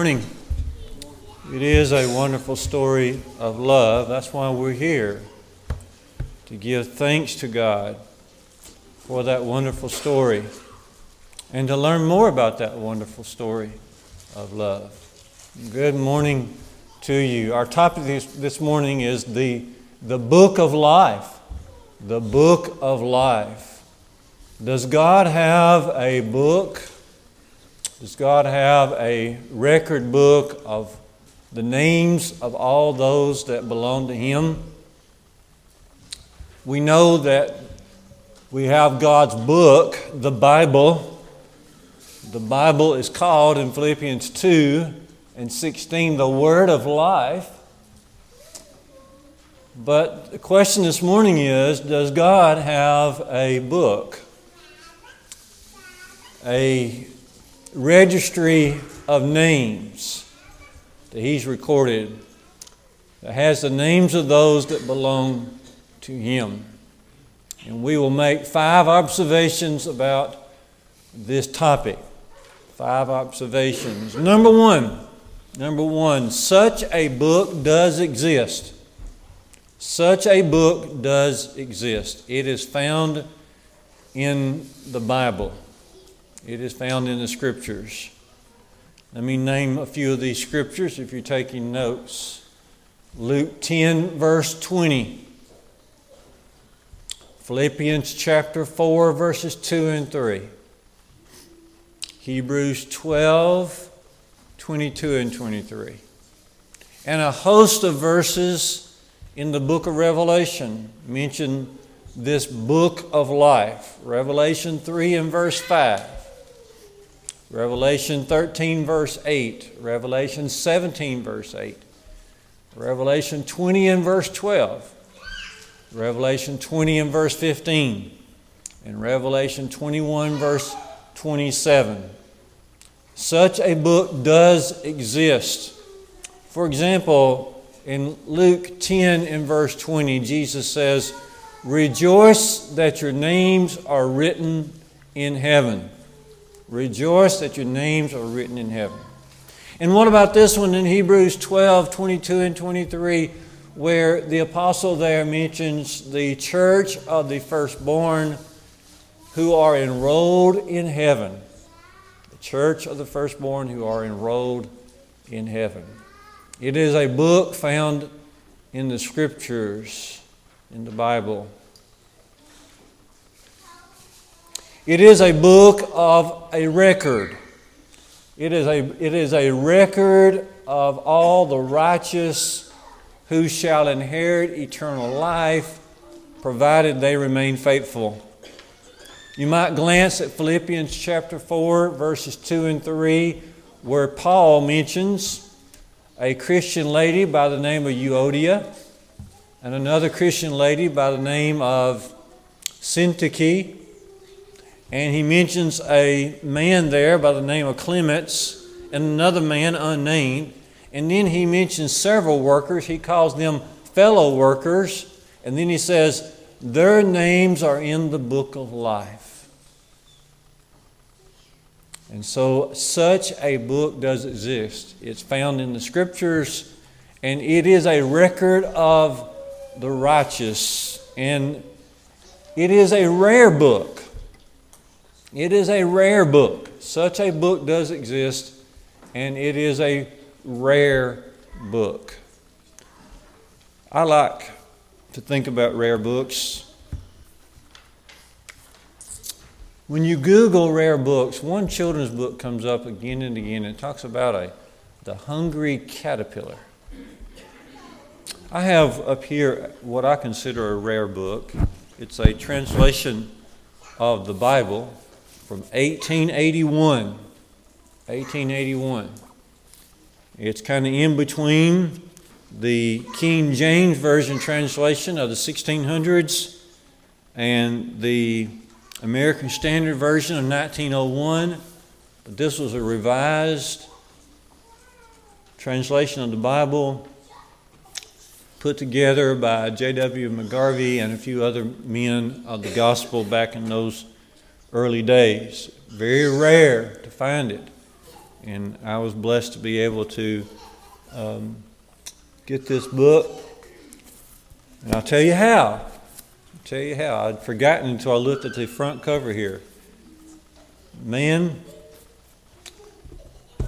Morning. It is a wonderful story of love. That's why we're here to give thanks to God for that wonderful story and to learn more about that wonderful story of love. Good morning to you. Our topic this, this morning is the, the book of life. The book of life. Does God have a book? Does God have a record book of the names of all those that belong to Him? We know that we have God's book, the Bible. The Bible is called in Philippians 2 and 16 the Word of life. But the question this morning is Does God have a book? A registry of names that he's recorded that has the names of those that belong to him. And we will make five observations about this topic. Five observations. Number one, number one, such a book does exist. Such a book does exist. It is found in the Bible. It is found in the scriptures. Let me name a few of these scriptures if you're taking notes. Luke 10, verse 20. Philippians chapter 4, verses 2 and 3. Hebrews 12, 22 and 23. And a host of verses in the book of Revelation mention this book of life. Revelation 3 and verse 5. Revelation 13, verse 8, Revelation 17, verse 8, Revelation 20 and verse 12, Revelation 20 and verse 15, and Revelation 21, verse 27. Such a book does exist. For example, in Luke 10 and verse 20, Jesus says, Rejoice that your names are written in heaven. Rejoice that your names are written in heaven. And what about this one in Hebrews 12 22 and 23, where the apostle there mentions the church of the firstborn who are enrolled in heaven? The church of the firstborn who are enrolled in heaven. It is a book found in the scriptures, in the Bible. It is a book of a record. It is a, it is a record of all the righteous who shall inherit eternal life, provided they remain faithful. You might glance at Philippians chapter 4, verses 2 and 3, where Paul mentions a Christian lady by the name of Euodia and another Christian lady by the name of Syntyche and he mentions a man there by the name of Clements and another man unnamed. And then he mentions several workers. He calls them fellow workers. And then he says, Their names are in the book of life. And so, such a book does exist. It's found in the scriptures, and it is a record of the righteous. And it is a rare book. It is a rare book. Such a book does exist, and it is a rare book. I like to think about rare books. When you Google rare books, one children's book comes up again and again. It talks about a the hungry caterpillar. I have up here what I consider a rare book. It's a translation of the Bible from 1881. 1881. It's kind of in between the King James Version translation of the 1600s and the American Standard Version of 1901. But this was a revised translation of the Bible put together by J.W. McGarvey and a few other men of the gospel back in those early days. Very rare to find it. And I was blessed to be able to um, get this book. And I'll tell you how. I'll tell you how. I'd forgotten until I looked at the front cover here. Man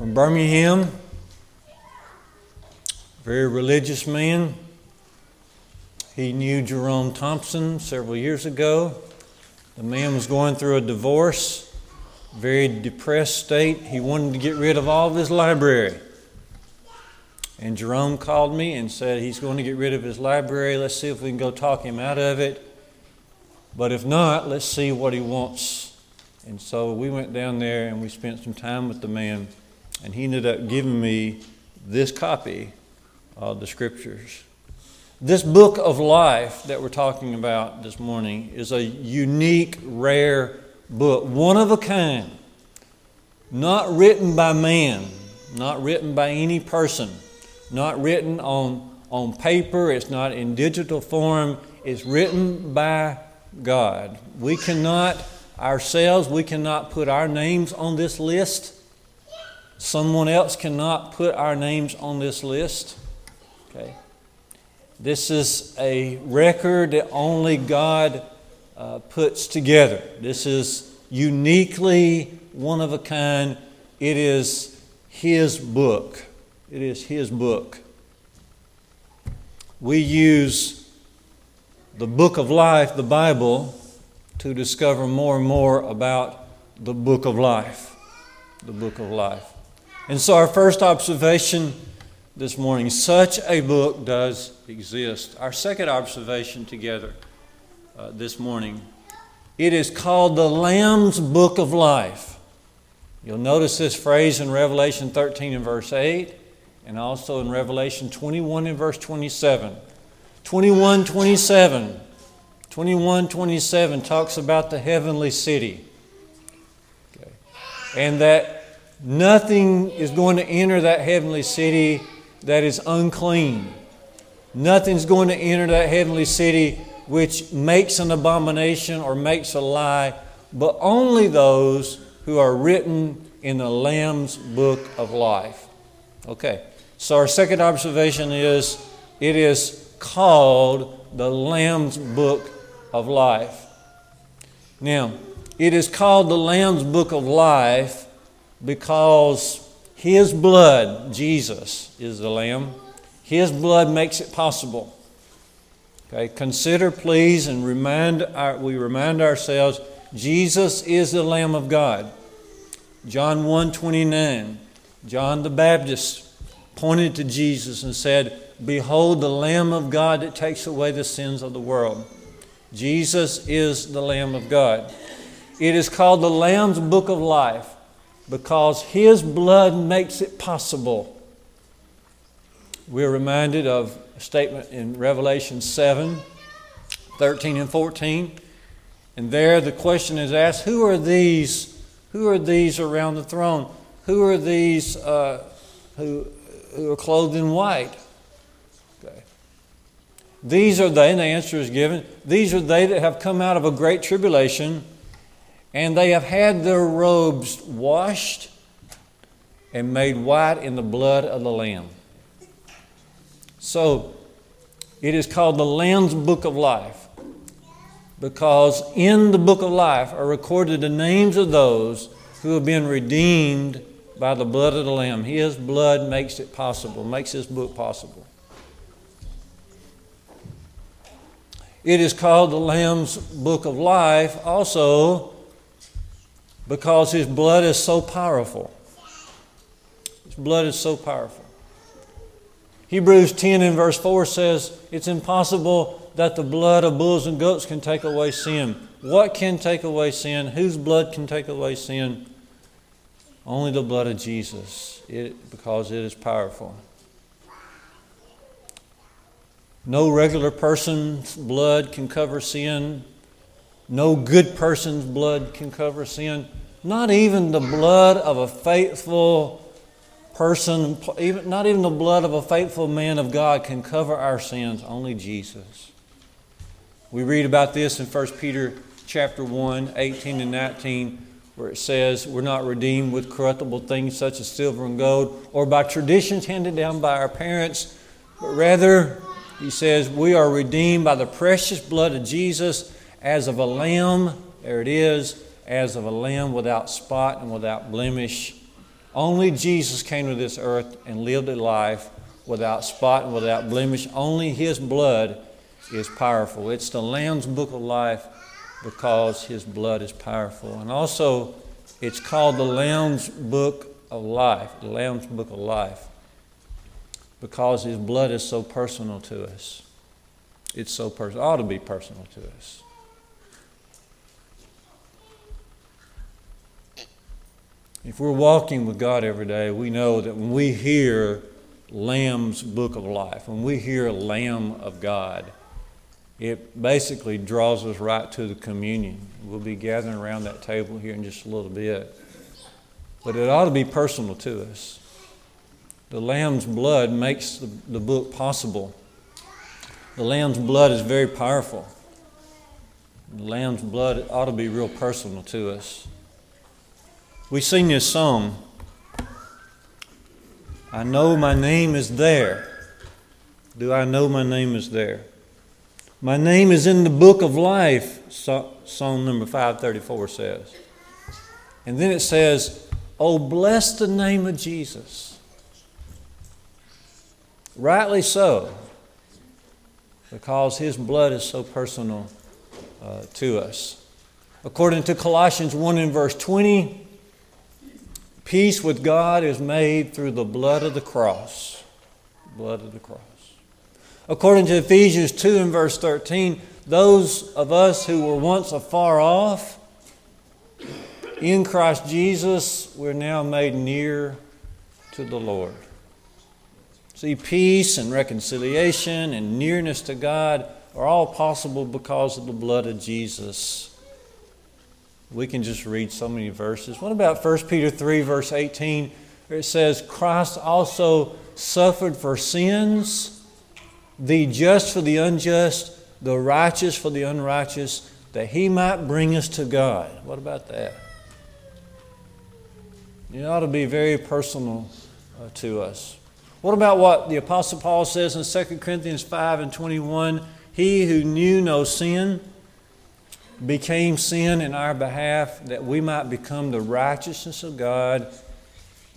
from Birmingham, very religious man. He knew Jerome Thompson several years ago. The man was going through a divorce, very depressed state. He wanted to get rid of all of his library. And Jerome called me and said he's going to get rid of his library. Let's see if we can go talk him out of it. But if not, let's see what he wants. And so we went down there and we spent some time with the man. And he ended up giving me this copy of the scriptures. This book of life that we're talking about this morning is a unique, rare book, one of a kind, not written by man, not written by any person not written on, on paper, it's not in digital form, it's written by God. We cannot ourselves, we cannot put our names on this list. Someone else cannot put our names on this list. Okay. This is a record that only God uh, puts together. This is uniquely one of a kind. It is His book. It is His book. We use the book of life, the Bible, to discover more and more about the book of life. The book of life. And so, our first observation this morning such a book does exist. Our second observation together uh, this morning it is called the Lamb's Book of Life. You'll notice this phrase in Revelation 13 and verse 8 and also in Revelation 21 and verse 27. 21 27. 21 27 talks about the heavenly city. Okay. And that nothing is going to enter that heavenly city that is unclean. Nothing's going to enter that heavenly city which makes an abomination or makes a lie, but only those who are written in the Lamb's book of life. Okay. So, our second observation is it is called the Lamb's Book of Life. Now, it is called the Lamb's Book of Life because His blood, Jesus is the Lamb, His blood makes it possible. Okay, consider, please, and remind our, we remind ourselves Jesus is the Lamb of God. John 1 29, John the Baptist pointed to Jesus and said, Behold the Lamb of God that takes away the sins of the world. Jesus is the Lamb of God. It is called the Lamb's Book of Life because His blood makes it possible. We're reminded of a statement in Revelation 7 13 and 14. And there the question is asked Who are these? Who are these around the throne? Who are these uh, who, who are clothed in white. Okay. These are they, and the answer is given. These are they that have come out of a great tribulation, and they have had their robes washed and made white in the blood of the Lamb. So, it is called the Lamb's Book of Life because in the Book of Life are recorded the names of those who have been redeemed by the blood of the Lamb. His blood makes it possible, makes this book possible. It is called the Lamb's Book of Life also because His blood is so powerful. His blood is so powerful. Hebrews 10 and verse 4 says, It's impossible that the blood of bulls and goats can take away sin. What can take away sin? Whose blood can take away sin? Only the blood of Jesus, it, because it is powerful. No regular person's blood can cover sin. No good person's blood can cover sin. Not even the blood of a faithful person, even, not even the blood of a faithful man of God can cover our sins. Only Jesus. We read about this in 1 Peter chapter 1, 18 and 19 where it says we're not redeemed with corruptible things such as silver and gold or by traditions handed down by our parents, but rather, he says, we are redeemed by the precious blood of Jesus as of a lamb, there it is, as of a lamb without spot and without blemish. Only Jesus came to this earth and lived a life without spot and without blemish. Only his blood is powerful. It's the Lamb's book of life because his blood is powerful. And also, it's called the Lamb's book of life, the Lamb's book of life, because his blood is so personal to us. It's so personal, ought to be personal to us. If we're walking with God every day, we know that when we hear Lamb's book of life, when we hear Lamb of God, it basically draws us right to the communion. We'll be gathering around that table here in just a little bit. But it ought to be personal to us. The Lamb's blood makes the, the book possible. The Lamb's blood is very powerful. The Lamb's blood ought to be real personal to us. We sing this song. I know my name is there. Do I know my name is there? My name is in the book of life, song number 534 says. And then it says, Oh, bless the name of Jesus. Rightly so, because his blood is so personal uh, to us. According to Colossians 1 and verse 20, Peace with God is made through the blood of the cross. Blood of the cross. According to Ephesians 2 and verse 13, those of us who were once afar off, in Christ Jesus, we're now made near to the Lord. See, peace and reconciliation and nearness to God are all possible because of the blood of Jesus we can just read so many verses. What about 1 Peter 3, verse 18, where it says, Christ also suffered for sins, the just for the unjust, the righteous for the unrighteous, that he might bring us to God. What about that? It ought to be very personal uh, to us. What about what the Apostle Paul says in 2 Corinthians 5 and 21? He who knew no sin, became sin in our behalf that we might become the righteousness of God,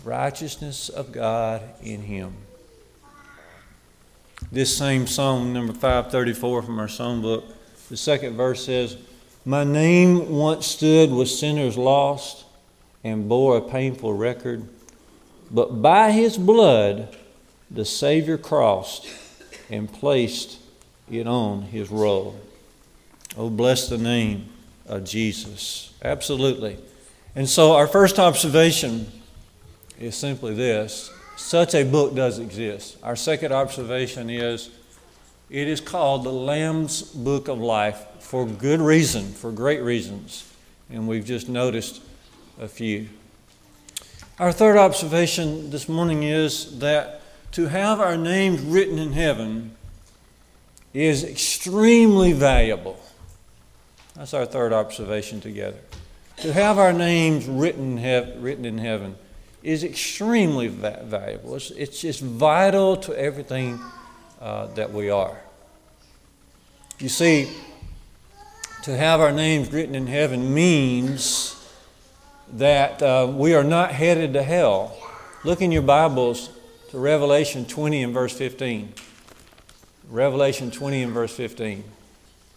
righteousness of God in Him. This same song, number 534 from our Psalm songbook, the second verse says, My name once stood with sinners lost and bore a painful record, but by His blood the Savior crossed and placed it on His roll. Oh, bless the name of Jesus. Absolutely. And so, our first observation is simply this such a book does exist. Our second observation is it is called the Lamb's Book of Life for good reason, for great reasons. And we've just noticed a few. Our third observation this morning is that to have our names written in heaven is extremely valuable. That's our third observation together. To have our names written, written in heaven is extremely va- valuable. It's, it's just vital to everything uh, that we are. You see, to have our names written in heaven means that uh, we are not headed to hell. Look in your Bibles to Revelation 20 and verse 15. Revelation 20 and verse 15.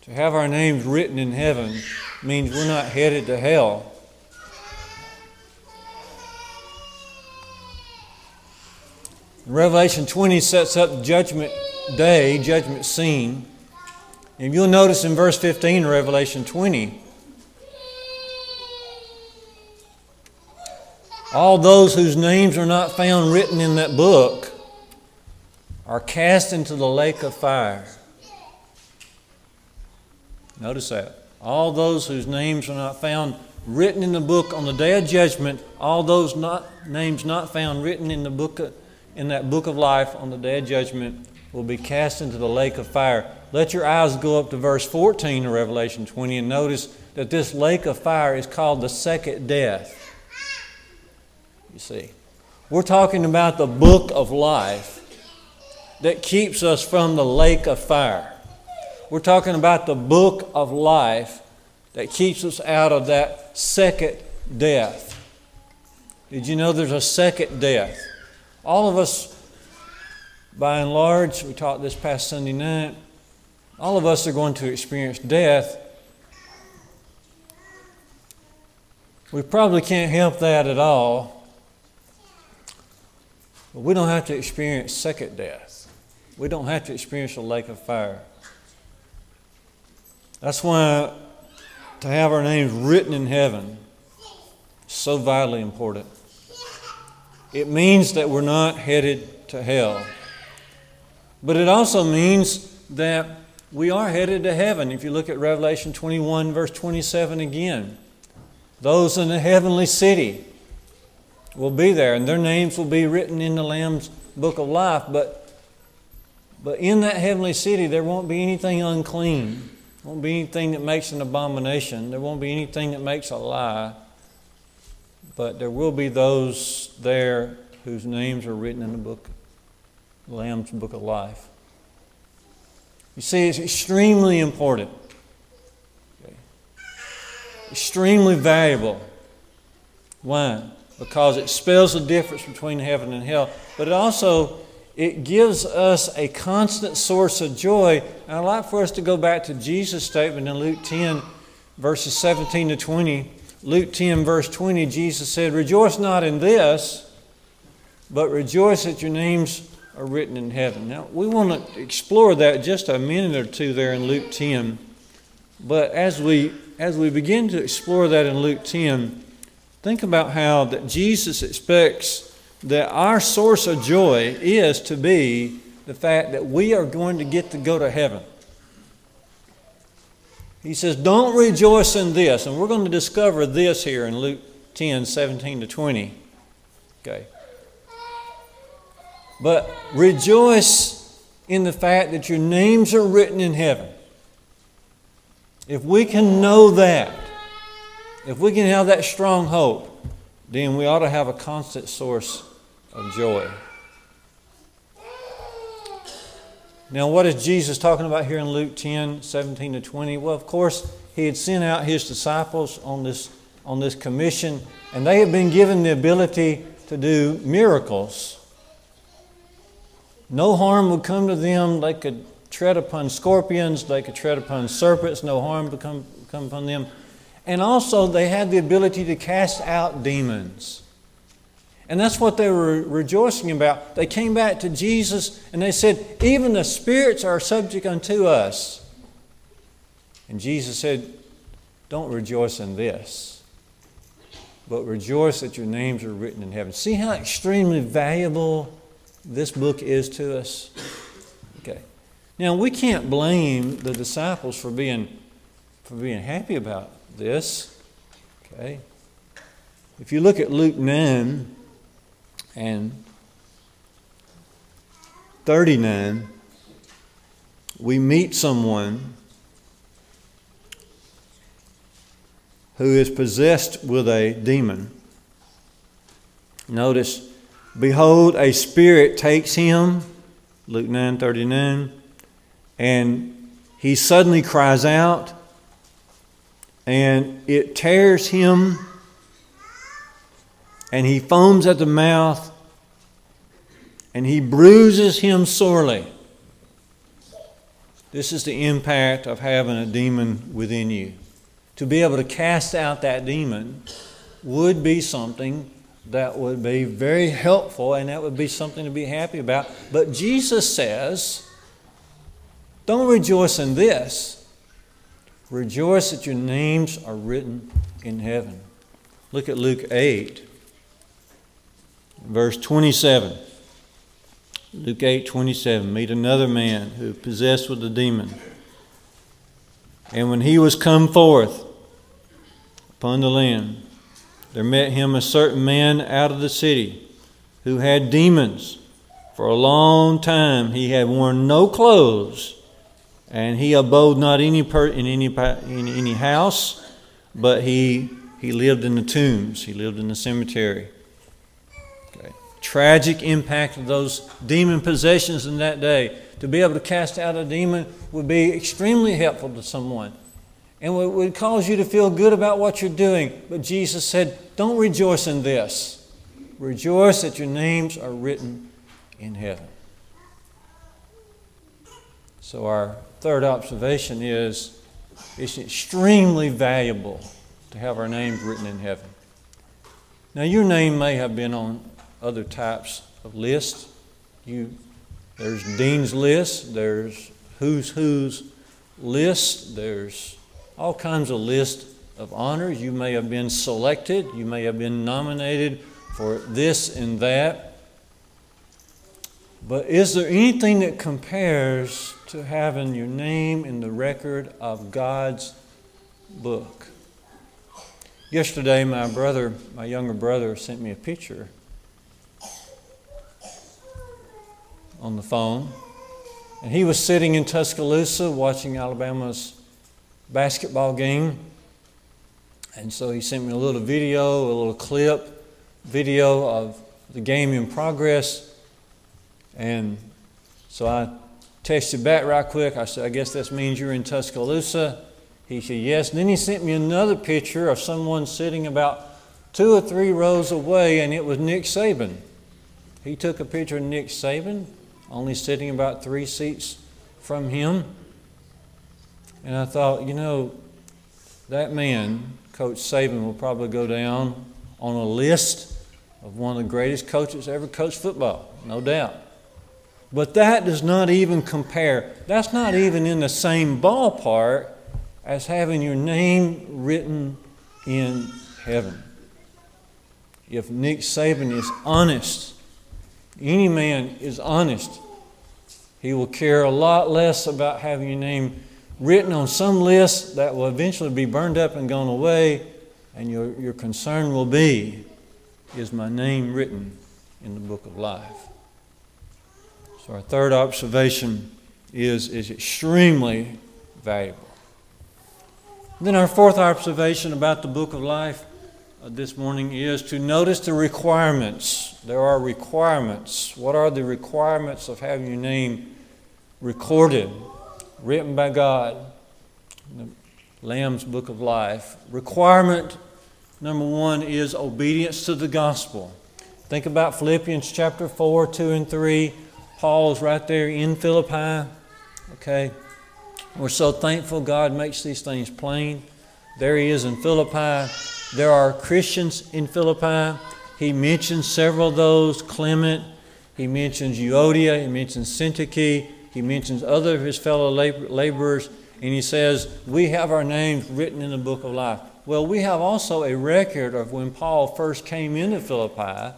To have our names written in heaven means we're not headed to hell. Revelation 20 sets up judgment day, judgment scene. And you'll notice in verse 15 of Revelation 20, all those whose names are not found written in that book are cast into the lake of fire. Notice that. All those whose names are not found written in the book on the day of judgment, all those not, names not found written in the book in that book of life on the day of judgment will be cast into the lake of fire. Let your eyes go up to verse 14 of Revelation 20 and notice that this lake of fire is called the second death. You see, we're talking about the book of life that keeps us from the lake of fire. We're talking about the book of life that keeps us out of that second death. Did you know there's a second death? All of us, by and large, we taught this past Sunday night, all of us are going to experience death. We probably can't help that at all. But we don't have to experience second death. We don't have to experience a lake of fire. That's why to have our names written in heaven is so vitally important. It means that we're not headed to hell. But it also means that we are headed to heaven. If you look at Revelation 21, verse 27 again, those in the heavenly city will be there, and their names will be written in the Lamb's book of life. But, but in that heavenly city, there won't be anything unclean. Won't be anything that makes an abomination. There won't be anything that makes a lie but there will be those there whose names are written in the book, Lamb's Book of Life. You see, it's extremely important, okay. extremely valuable. Why? Because it spells the difference between heaven and hell, but it also it gives us a constant source of joy. And I'd like for us to go back to Jesus' statement in Luke 10, verses 17 to 20. Luke 10, verse 20, Jesus said, Rejoice not in this, but rejoice that your names are written in heaven. Now, we want to explore that just a minute or two there in Luke 10. But as we, as we begin to explore that in Luke 10, think about how that Jesus expects that our source of joy is to be the fact that we are going to get to go to heaven. He says, Don't rejoice in this. And we're going to discover this here in Luke 10 17 to 20. Okay. But rejoice in the fact that your names are written in heaven. If we can know that, if we can have that strong hope, then we ought to have a constant source of joy. Now, what is Jesus talking about here in Luke 10 17 to 20? Well, of course, he had sent out his disciples on this, on this commission, and they had been given the ability to do miracles. No harm would come to them. They could tread upon scorpions, they could tread upon serpents, no harm would come, come upon them. And also, they had the ability to cast out demons. And that's what they were rejoicing about. They came back to Jesus and they said, Even the spirits are subject unto us. And Jesus said, Don't rejoice in this, but rejoice that your names are written in heaven. See how extremely valuable this book is to us? Okay. Now, we can't blame the disciples for being, for being happy about this. Okay. If you look at Luke 9, and 39, we meet someone who is possessed with a demon. Notice, behold, a spirit takes him, Luke 9 39, and he suddenly cries out, and it tears him and he foams at the mouth, and he bruises him sorely. This is the impact of having a demon within you. To be able to cast out that demon would be something that would be very helpful and that would be something to be happy about. But Jesus says, don't rejoice in this. Rejoice that your names are written in heaven. Look at Luke 8 verse 27. Luke 8 27. Meet another man who possessed with a demon. And when he was come forth upon the land, there met him a certain man out of the city who had demons. For a long time he had worn no clothes, and he abode not any per, in any, in any house, but he, he lived in the tombs, he lived in the cemetery. Okay. Tragic impact of those demon possessions in that day. To be able to cast out a demon would be extremely helpful to someone and it would cause you to feel good about what you're doing. But Jesus said, Don't rejoice in this. Rejoice that your names are written in heaven. So, our third observation is it's extremely valuable to have our names written in heaven. Now, your name may have been on other types of lists. You, there's Dean's List, there's Who's Who's list, there's all kinds of lists of honors. You may have been selected, you may have been nominated for this and that. But is there anything that compares to having your name in the record of God's book? Yesterday, my brother, my younger brother, sent me a picture on the phone. And he was sitting in Tuscaloosa watching Alabama's basketball game. And so he sent me a little video, a little clip, video of the game in progress. And so I texted back right quick. I said, I guess this means you're in Tuscaloosa. He said, Yes. And then he sent me another picture of someone sitting about two or three rows away, and it was Nick Saban. He took a picture of Nick Saban, only sitting about three seats from him. And I thought, you know, that man, Coach Saban, will probably go down on a list of one of the greatest coaches ever coached football, no doubt. But that does not even compare. That's not even in the same ballpark as having your name written in heaven. If Nick Saban is honest, any man is honest, he will care a lot less about having your name written on some list that will eventually be burned up and gone away, and your, your concern will be is my name written in the book of life? So, our third observation is, is extremely valuable. Then, our fourth observation about the book of life uh, this morning is to notice the requirements. There are requirements. What are the requirements of having your name recorded written by God, the Lamb's Book of Life. Requirement number one is obedience to the gospel. Think about Philippians chapter 4, 2, and 3. Paul's right there in Philippi. Okay. We're so thankful God makes these things plain. There he is in Philippi. There are Christians in Philippi. He mentions several of those Clement, he mentions Euodia, he mentions Syntyche, he mentions other of his fellow laborers, and he says, We have our names written in the book of life. Well, we have also a record of when Paul first came into Philippi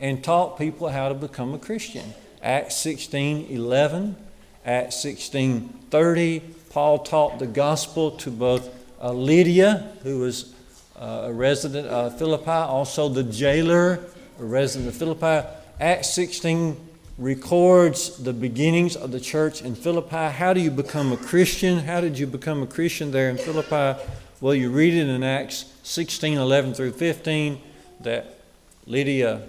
and taught people how to become a Christian. Acts 16 11, Acts 16 30, Paul taught the gospel to both uh, Lydia, who was uh, a resident of Philippi, also the jailer, a resident of Philippi. Acts 16 records the beginnings of the church in Philippi. How do you become a Christian? How did you become a Christian there in Philippi? Well, you read it in Acts 16 11 through 15 that Lydia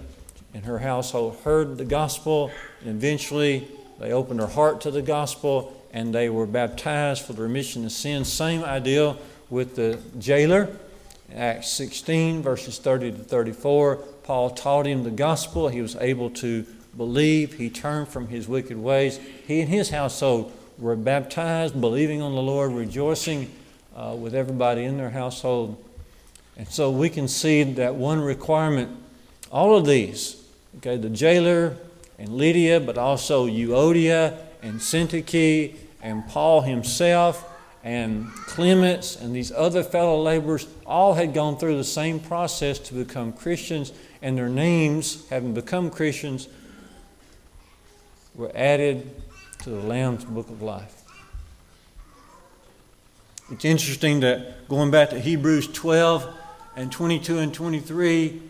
and her household heard the gospel, and eventually they opened their heart to the gospel and they were baptized for the remission of sins. Same idea with the jailer. Acts 16, verses 30 to 34, Paul taught him the gospel. He was able to believe. He turned from his wicked ways. He and his household were baptized, believing on the Lord, rejoicing uh, with everybody in their household. And so we can see that one requirement, all of these, okay, the jailer and Lydia, but also Euodia and Syntyche and Paul himself and Clements and these other fellow laborers all had gone through the same process to become Christians, and their names, having become Christians, were added to the Lamb's Book of Life. It's interesting that going back to Hebrews 12 and 22 and 23,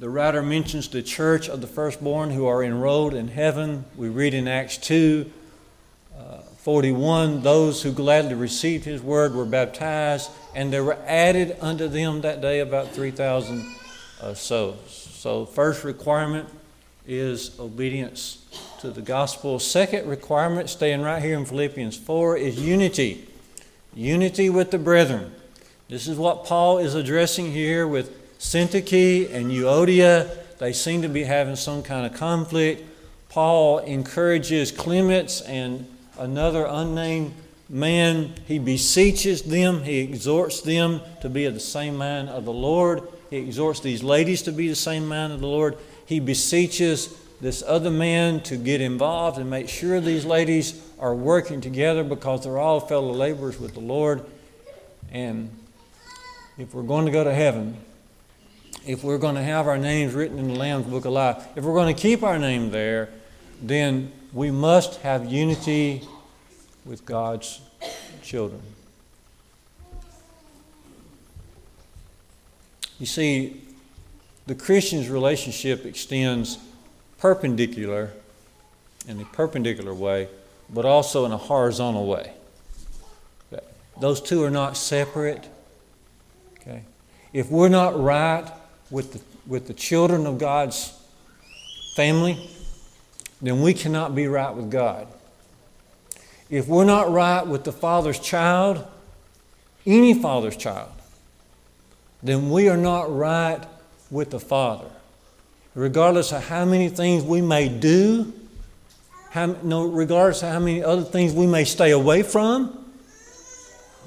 the writer mentions the church of the firstborn who are enrolled in heaven. We read in Acts 2 uh, 41, those who gladly received his word were baptized, and there were added unto them that day about 3,000 uh, souls. So, first requirement is obedience to the gospel. Second requirement, staying right here in Philippians 4, is unity. Unity with the brethren. This is what Paul is addressing here with Syntyche and Euodia. They seem to be having some kind of conflict. Paul encourages Clements and another unnamed man. He beseeches them, he exhorts them to be of the same mind of the Lord. He exhorts these ladies to be the same mind of the Lord. He beseeches this other man to get involved and make sure these ladies are working together because they're all fellow laborers with the Lord. And if we're going to go to heaven, if we're going to have our names written in the Lamb's Book of Life, if we're going to keep our name there, then we must have unity with God's children. You see, the Christian's relationship extends perpendicular in a perpendicular way, but also in a horizontal way. Those two are not separate. Okay? If we're not right with the, with the children of God's family, then we cannot be right with God. If we're not right with the Father's child, any Father's child, then we are not right with the Father. Regardless of how many things we may do, how, no, regardless of how many other things we may stay away from,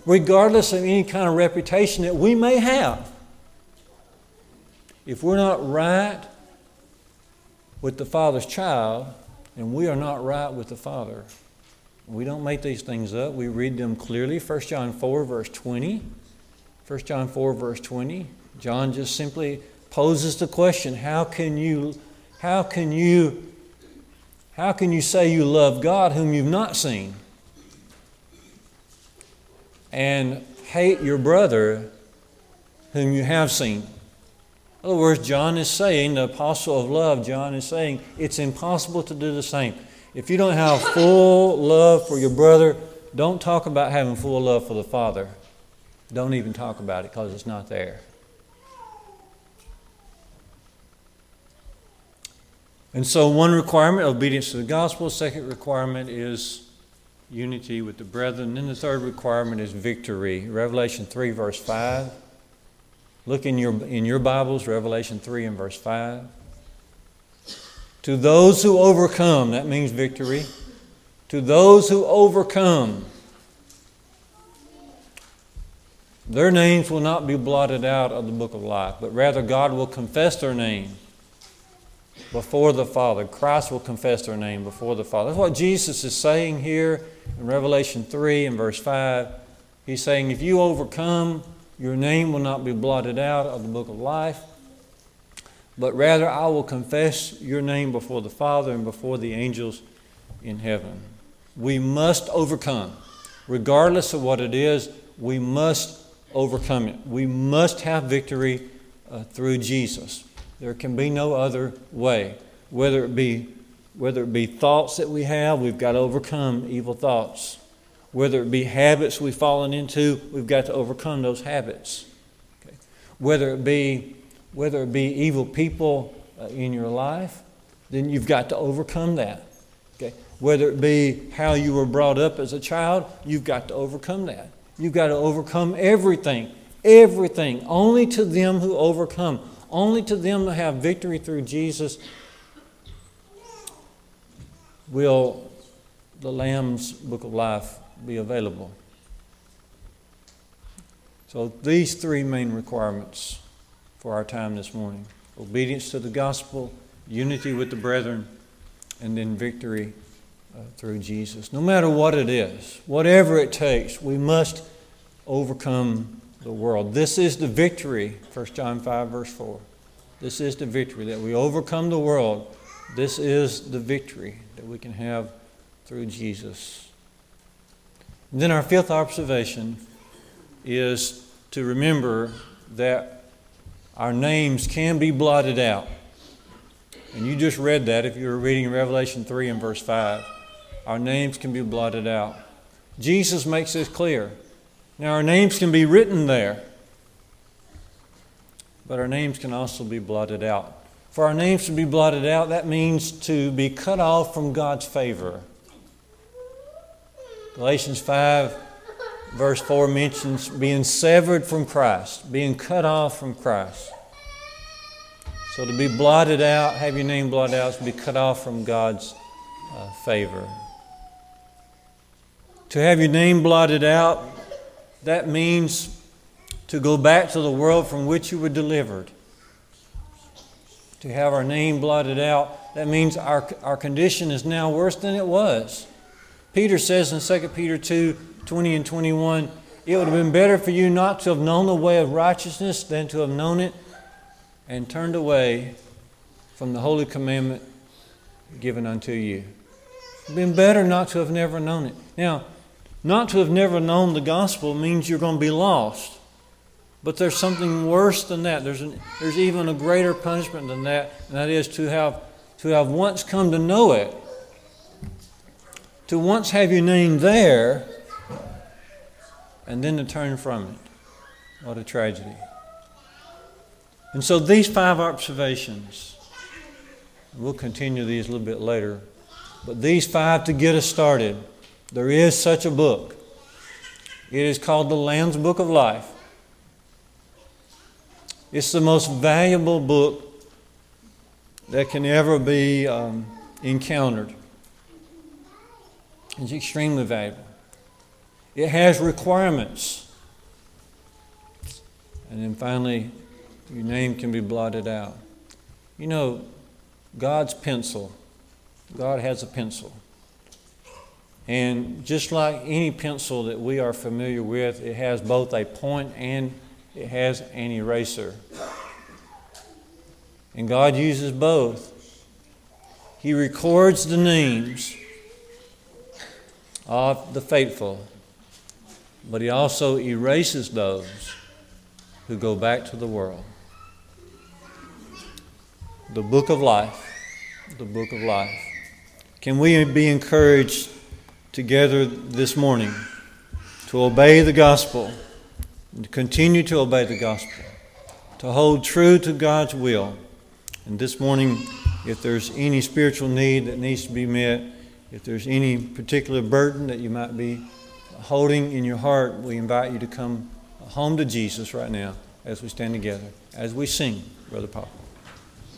regardless of any kind of reputation that we may have, if we're not right with the Father's child, and we are not right with the Father. We don't make these things up. We read them clearly. 1 John 4, verse 20. 1 John 4, verse 20. John just simply poses the question how can you how can you how can you say you love God whom you've not seen and hate your brother whom you have seen in other words, John is saying, the apostle of love, John is saying, it's impossible to do the same. If you don't have full love for your brother, don't talk about having full love for the Father. Don't even talk about it because it's not there. And so, one requirement, obedience to the gospel. Second requirement is unity with the brethren. Then the third requirement is victory. Revelation 3, verse 5. Look in your, in your Bibles, Revelation 3 and verse 5. To those who overcome, that means victory. To those who overcome, their names will not be blotted out of the book of life, but rather God will confess their name before the Father. Christ will confess their name before the Father. That's what Jesus is saying here in Revelation 3 and verse 5. He's saying, if you overcome, your name will not be blotted out of the book of life, but rather I will confess your name before the Father and before the angels in heaven. We must overcome. Regardless of what it is, we must overcome it. We must have victory uh, through Jesus. There can be no other way. Whether it be whether it be thoughts that we have, we've got to overcome evil thoughts. Whether it be habits we've fallen into, we've got to overcome those habits. Okay? Whether it be whether it be evil people uh, in your life, then you've got to overcome that. Okay? Whether it be how you were brought up as a child, you've got to overcome that. You've got to overcome everything. Everything. Only to them who overcome. Only to them that have victory through Jesus will the Lamb's Book of Life be available. So, these three main requirements for our time this morning obedience to the gospel, unity with the brethren, and then victory uh, through Jesus. No matter what it is, whatever it takes, we must overcome the world. This is the victory, 1 John 5, verse 4. This is the victory that we overcome the world. This is the victory that we can have through Jesus. Then our fifth observation is to remember that our names can be blotted out. And you just read that if you were reading Revelation 3 and verse 5. Our names can be blotted out. Jesus makes this clear. Now, our names can be written there, but our names can also be blotted out. For our names to be blotted out, that means to be cut off from God's favor. Galatians 5, verse 4 mentions being severed from Christ, being cut off from Christ. So to be blotted out, have your name blotted out, is to be cut off from God's uh, favor. To have your name blotted out, that means to go back to the world from which you were delivered. To have our name blotted out, that means our, our condition is now worse than it was. Peter says in 2 Peter 2 20 and 21, it would have been better for you not to have known the way of righteousness than to have known it and turned away from the holy commandment given unto you. Been better not to have never known it. Now, not to have never known the gospel means you're going to be lost. But there's something worse than that. There's, an, there's even a greater punishment than that, and that is to have, to have once come to know it, to once have your name there, and then to turn from it. What a tragedy. And so these five observations, we'll continue these a little bit later, but these five to get us started. There is such a book. It is called the Lamb's Book of Life. It's the most valuable book that can ever be um, encountered. It's extremely valuable. It has requirements. And then finally, your name can be blotted out. You know, God's pencil, God has a pencil. And just like any pencil that we are familiar with, it has both a point and it has an eraser. And God uses both. He records the names of the faithful, but He also erases those who go back to the world. The book of life. The book of life. Can we be encouraged together this morning to obey the gospel, to continue to obey the gospel, to hold true to God's will. And this morning, if there's any spiritual need that needs to be met, if there's any particular burden that you might be holding in your heart, we invite you to come home to Jesus right now as we stand together, as we sing, Brother Paul.